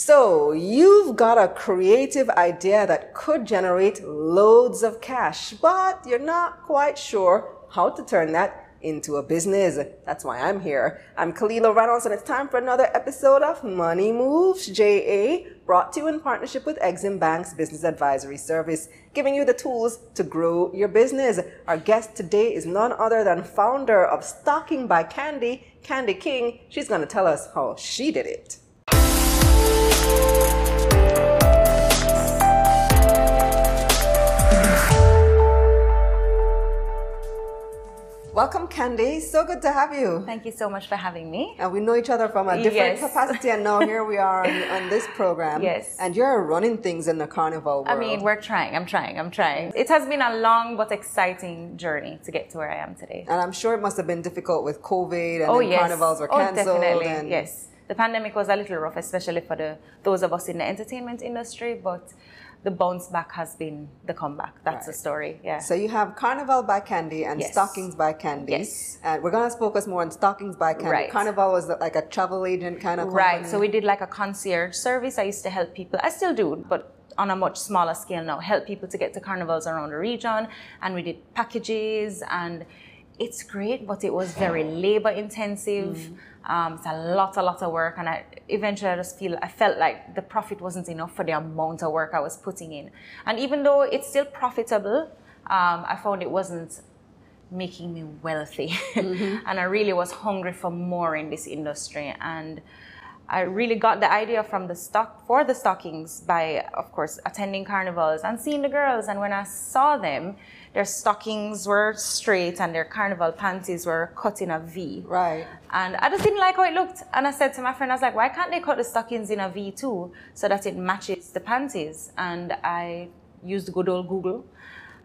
So, you've got a creative idea that could generate loads of cash, but you're not quite sure how to turn that into a business. That's why I'm here. I'm Kalila Reynolds, and it's time for another episode of Money Moves JA, brought to you in partnership with Exim Bank's Business Advisory Service, giving you the tools to grow your business. Our guest today is none other than founder of Stocking by Candy, Candy King. She's going to tell us how she did it. Welcome, Candy. So good to have you. Thank you so much for having me. And we know each other from a different Yes. capacity, and now here we are on, on this program. Yes. And you're running things in the carnival world. I mean, we're trying. I'm trying. I'm trying. It has been a long but exciting journey to get to where I am today. and I'm sure it must have been difficult with COVID and oh yes. carnivals were cancelled. oh, definitely. and Yes. The pandemic was a little rough, especially for the those of us in the entertainment industry, but the bounce back has been the comeback. That's the story. Yeah. So you have Carnival by Candy and Yes. Stockings by Candy. Yes. And we're going to focus more on Stockings by Candy. Right. Carnival was like a travel agent kind of Right. So we did like a concierge service. I used to help people. I still do, but on a much smaller scale now. Help people to get to carnivals around the region, and we did packages, and it's great, but it was very labor intensive. Mm. Um, it's a lot, a lot of work, and I eventually I just feel I felt like the profit wasn't enough for the amount of work I was putting in. And even though it's still profitable, um, I found it wasn't making me wealthy. and I really was hungry for more in this industry. And I really got the idea from the stock for the stockings by, of course, attending carnivals and seeing the girls. And when I saw them, their stockings were straight and their carnival panties were cut in a V. Right. And I just didn't like how it looked. And I said to my friend, I was like, why can't they cut the stockings in a V too so that it matches the panties? And I used good old Google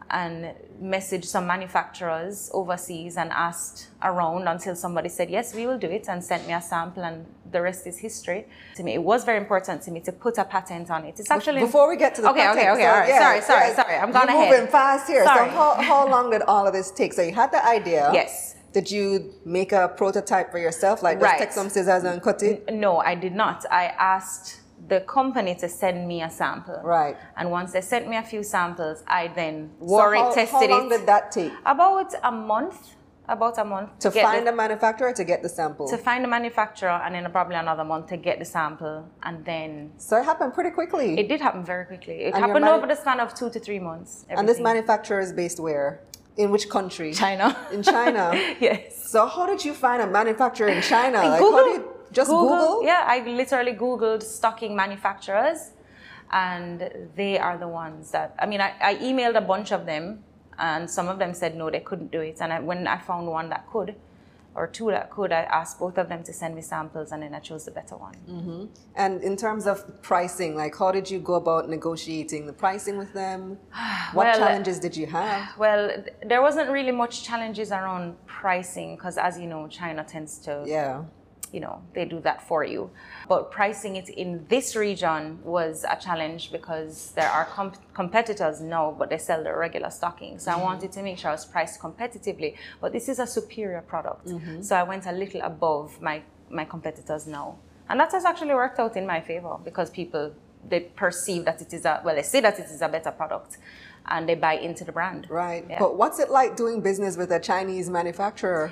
and messaged some manufacturers overseas and asked around until somebody said, yes, we will do it and sent me a sample and the rest is history. To me, it was very important to me to put a patent on it. It's actually Before we get to the okay, patent, okay, okay, so, all right. yeah, sorry, sorry, yeah, sorry. I'm going ahead. moving fast here. Sorry. So how, how long did all of this take? So you had the idea. Yes. Did you make a prototype for yourself? Like just Right. take some scissors and cut it? No, I did not. I asked the company to send me a sample. Right. And once they sent me a few samples, I then wore so how, it, tested how long it. did that take? About a month. About a month To get find the, a manufacturer to get the sample? to find a manufacturer, and then probably another month to get the sample, and then so it happened pretty quickly. it did happen very quickly. It And happened manu- over the span of two to three months. and this manufacturer is based where? In which country? China. In China. yes. So how did you find a manufacturer in China? Like, Google. How did you just Google? Yeah, I literally Googled stocking manufacturers, and they are the ones that. I mean, I, I emailed a bunch of them, and some of them said no, they couldn't do it. And I, when I found one that could, or two that could, I asked both of them to send me samples, and then I chose the better one. Mm. And in terms of pricing, like how did you go about negotiating the pricing with them? What Well, challenges did you have? Well, there wasn't really much challenges around pricing because, as you know, China tends to Yeah. You know they do that for you. But pricing it in this region was a challenge because there are com- competitors now but they sell the regular stocking so i mm-hmm. wanted to make sure i was priced competitively but this is a superior product. Mm-hmm. So i went a little above my my competitors now. And that has actually worked out in my favor because people they perceive that it is a well they say that it is a better product and they buy into the brand. Right. Yeah. But what's it like doing business with a Chinese manufacturer?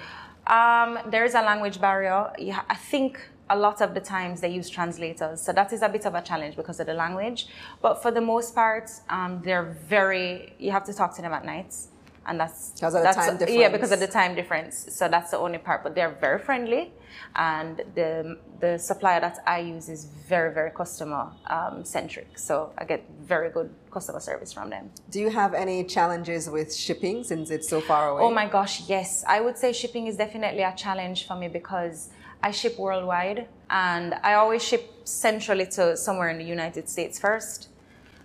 Um, there is a language barrier. I think a lot of the times they use translators, so that is a bit of a challenge because of the language. But for the most part, um, they're very. You have to talk to them at nights, and that's Because of the time yeah difference. because of the time difference. So that's the only part. But they're very friendly, and the the supplier that I use is very very customer um, centric. So I get very good customer service from them. Do you have any challenges with shipping since it's so far away? Oh my gosh, yes. I would say shipping is definitely a challenge for me because I ship worldwide and I always ship centrally to somewhere in the United States first.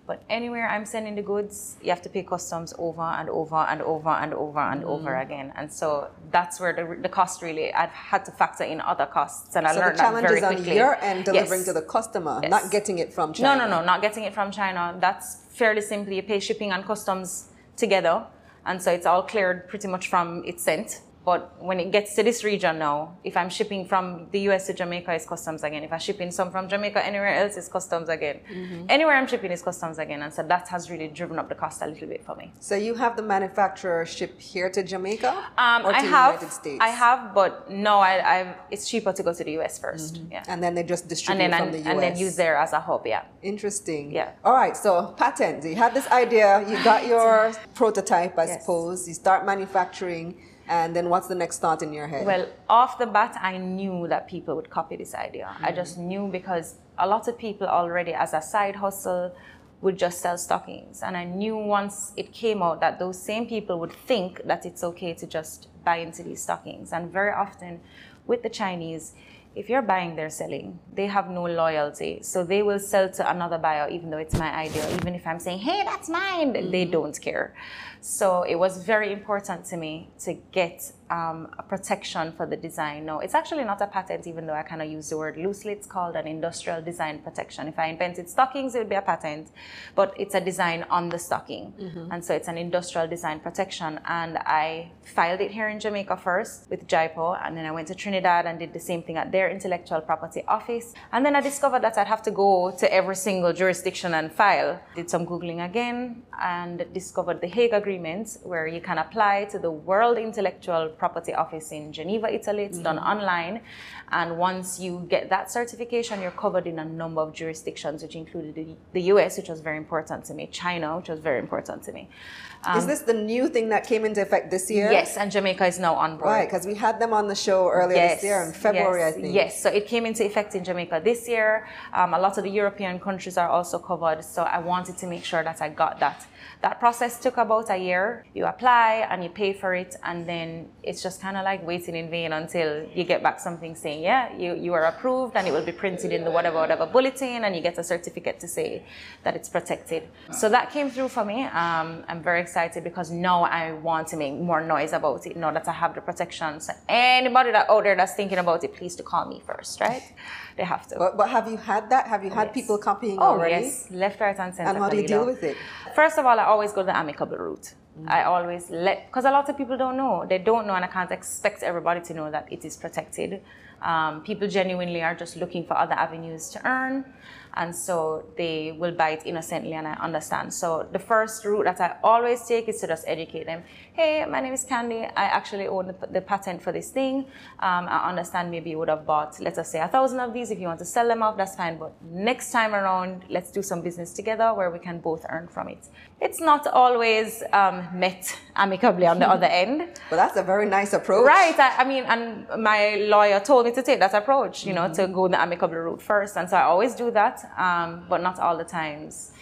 But anywhere I'm sending the goods, you have to pay customs over and over and over and over and over Mm. again. And so that's where the, the cost really, I've had to factor in other costs and I so the learned that challenge is on your end delivering Yes. to the customer, Yes. not getting it from China. No, no, no, not getting it from China. That's fairly simple. You pay shipping and customs together. And so it's all cleared pretty much from its sent. But when it gets to this region now, if I'm shipping from the US to Jamaica, it's customs again. If I'm shipping some from Jamaica anywhere else, it's customs again. Mm-hmm. Anywhere I'm shipping is customs again. And so that has really driven up the cost a little bit for me. So you have the manufacturer ship here to Jamaica um, or to I have, the United States? I have, but no, I, I've, it's cheaper to go to the US 1st mm-hmm. Yeah. And then they just distribute and then, from the US. And then use there as a hub, yeah. Interesting. Yeah. All right, so patent. You had this idea, you got your prototype, I yes. suppose. You start manufacturing and then what's the next thought in your head? Well, off the bat, I knew that people would copy this idea. Mm-hmm. I just knew because a lot of people already, as a side hustle, would just sell stockings. And I knew once it came out that those same people would think that it's okay to just buy into these stockings. And very often with the Chinese, if you're buying, they're selling. They have no loyalty. So they will sell to another buyer, even though it's my idea. Even if I'm saying, hey, that's mine, they don't care. So it was very important to me to get um, a protection for the design. No, it's actually not a patent, even though I kind of use the word loosely. It's called an industrial design protection. If I invented stockings, it would be a patent, but it's a design on the stocking. Mm-hmm. And so it's an industrial design protection. And I filed it here in Jamaica first with JIPO, and then I went to Trinidad and did the same thing at their intellectual property office. And then I discovered that I'd have to go to every single jurisdiction and file. Did some Googling again and discovered the Hague Agreement, where you can apply to the World Intellectual Property Office in Geneva, Italy. It's mm-hmm. done online. And once you get that certification, you're covered in a number of jurisdictions, which included the, US, which was very important to me, China, which was very important to me. Um, is this the new thing that came into effect this year? Yes, and Jamaica is now on board. Right, because we had them on the show earlier yes, this year in February, yes, I think. Yes, so it came into effect in Jamaica this year. Um, a lot of the European countries are also covered, so I wanted to make sure that I got that. That process took about a year. You apply and you pay for it, and then it's just kind of like waiting in vain until you get back something saying, yeah, you, you are approved, and it will be printed in the whatever, whatever bulletin, and you get a certificate to say that it's protected. So that came through for me. Um, I'm very excited because now I want to make more noise about it, now that I have the protection. So anybody that out there that's thinking about it, please to call me first, right? They have to. But, but have you had that? Have you had yes. people copying oh, already? yes, left, right, and center. And how do you deal with it? First of all, I always go the amicable route. Mm-hmm. I always let, because a lot of people don't know. They don't know, and I can't expect everybody to know that it is protected. Um, people genuinely are just looking for other avenues to earn and so they will buy it innocently and I understand. So the first route that I always take is to just educate them. Hey, my name is Candy. I actually own the, the patent for this thing. Um, I understand maybe you would have bought, let us say, a thousand of these. If you want to sell them off, that's fine. But next time around, let's do some business together where we can both earn from it. It's not always um, met amicably on the other end. But that's a very nice approach. Right. I, I, mean, and my lawyer told me to take that approach, you know, mm-hmm. to go the amicable route first. And so I always do that um, but not all the times.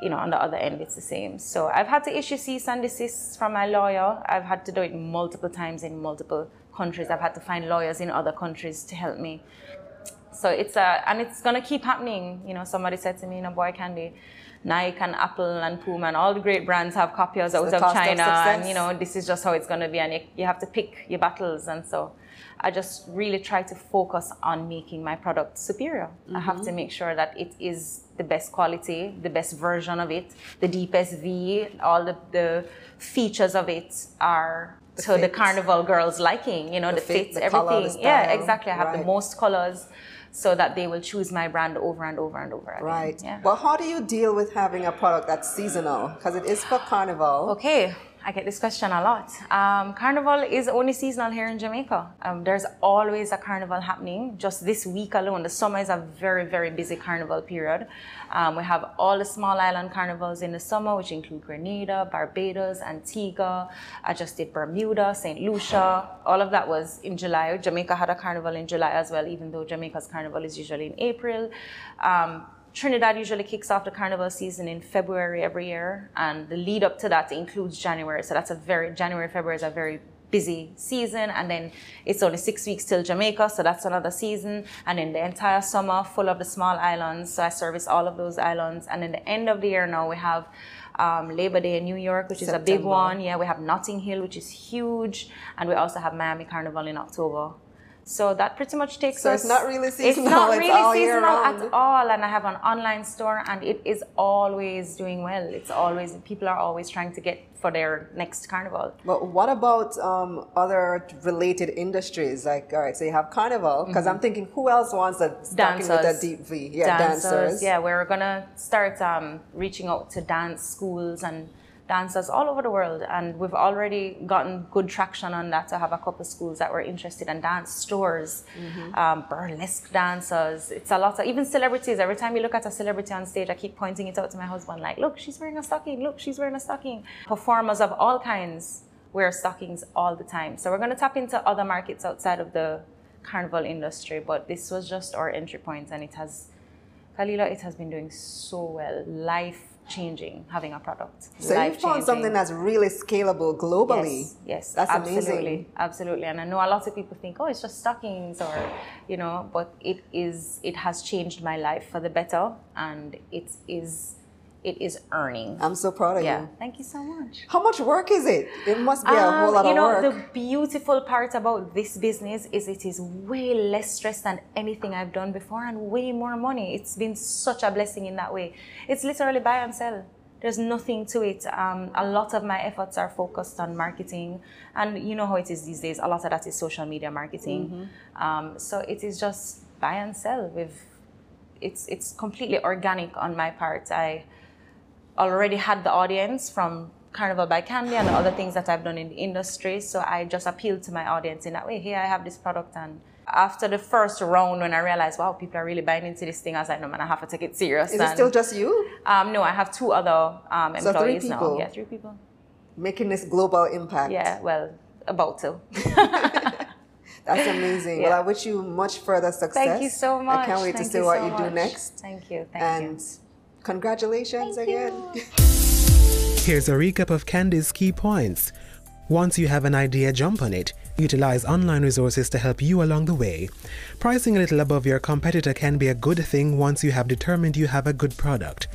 You know, on the other end, it's the same. So I've had to issue cease and desist from my lawyer. I've had to do it multiple times in multiple countries. I've had to find lawyers in other countries to help me. So it's a, and it's gonna keep happening. You know, somebody said to me, you know, boy, Candy, Nike and Apple and Puma and all the great brands have copiers out of China, of and you know, this is just how it's gonna be, and you, you have to pick your battles, and so. I just really try to focus on making my product superior. Mm-hmm. I have to mm-hmm. make sure that it is the best quality, the best version of it, the deepest V, all the, the features of it are the to fit. the carnival girls' liking, you know, the, the fit, the everything. Color, the yeah, exactly. I have right. the most colors so that they will choose my brand over and over and over again. Right. Yeah. Well, how do you deal with having a product that's seasonal? Because it is for carnival. Okay. I get this question a lot. Um, carnival is only seasonal here in Jamaica. Um, there's always a carnival happening. Just this week alone, the summer is a very, very busy carnival period. Um, we have all the small island carnivals in the summer, which include Grenada, Barbados, Antigua. I just did Bermuda, St. Lucia. All of that was in July. Jamaica had a carnival in July as well, even though Jamaica's carnival is usually in April. Trinidad usually kicks off the carnival season in February every year, and the lead up to that includes January. So that's a very January, February is a very busy season, and then it's only six weeks till Jamaica, so that's another season, and then the entire summer full of the small islands. So I service all of those islands, and then the end of the year now we have. Um, Labor Day in New York, which September. is a big one. Yeah, we have Notting Hill, which is huge, and we also have Miami Carnival in October. So that pretty much takes so us. So it's not really seasonal. it's not really all seasonal at all. And I have an online store, and it is always doing well. It's always people are always trying to get for their next carnival. But what about um, other related industries? Like, all right, so you have carnival, because I'm thinking, who else wants a stocking with a Mm-hmm. Deep V? Yeah, dancers. Yeah, we're gonna start um, reaching out to dance schools and dancers all over the world, and we've already gotten good traction on that. To have a couple schools that were interested in dance stores, Mm-hmm. um, burlesque dancers. It's a lot of even celebrities. Every time you look at a celebrity on stage, I keep pointing it out to my husband, like, "Look, she's wearing a stocking. Look, she's wearing a stocking." Performers of all kinds wear stockings all the time. So we're gonna tap into other markets outside of the carnival industry, but this was just our entry point, and it has Kalila, it has been doing so well. Life changing having a product. So you found something that's really scalable globally. Yes, yes, That's absolutely, amazing. absolutely. And I know a lot of people think, oh, it's just stockings, or you know, but it is. It has changed my life for the better, and it is. It is earning. I'm so proud of yeah, you. thank you so much. How much work is it? It must be a Um, whole lot you of know, work. the beautiful part about this business is it is way less stress than anything I've done before and way more money. It's been such a blessing in that way. It's literally buy and sell. There's nothing to it. Um, a lot of my efforts are focused on marketing, and you know how it is these days. A lot of that is social media marketing. Mm-hmm. Um, so it is just buy and sell. With it's it's completely organic on my part. I already had the audience from Carnival by Candy and the other things that I've done in the industry. So I just appealed to my audience in that way. Here I have this product and after the first round when I realized, wow, people are really buying into this thing, I was like, no man, I have to take it serious. is it still just you um, no, I have two other um, So three employees now. people. Yeah, three people. making this global impact? Yeah, well, about to. That's amazing. Well, I wish you much further success. Thank you so much. I can't wait Thank to see what so you do next. Thank you. Thank and you. Congratulations Thank again. you. Here's a recap of Candy's key points. Once you have an idea, jump on it. Utilize online resources to help you along the way. Pricing a little above your competitor can be a good thing once you have determined you have a good product.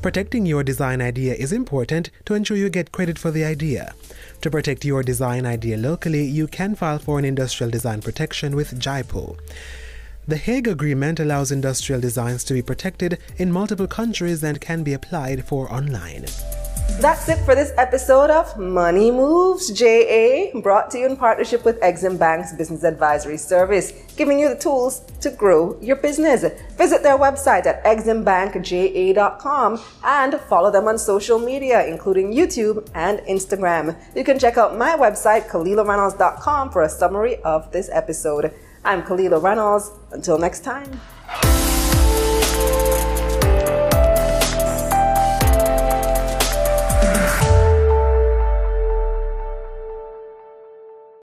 Protecting your design idea is important to ensure you get credit for the idea. To protect your design idea locally, you can file for an industrial design protection with JIPO. The Hague Agreement allows industrial designs to be protected in multiple countries and can be applied for online. That's it for this episode of Money Moves JA, brought to you in partnership with Exim Bank's Business Advisory Service, giving you the tools to grow your business. Visit their website at eximbankja.com and follow them on social media, including YouTube and Instagram. You can check out my website, KalilaReynolds.com, for a summary of this episode. I'm Kalila Reynolds. Until next time.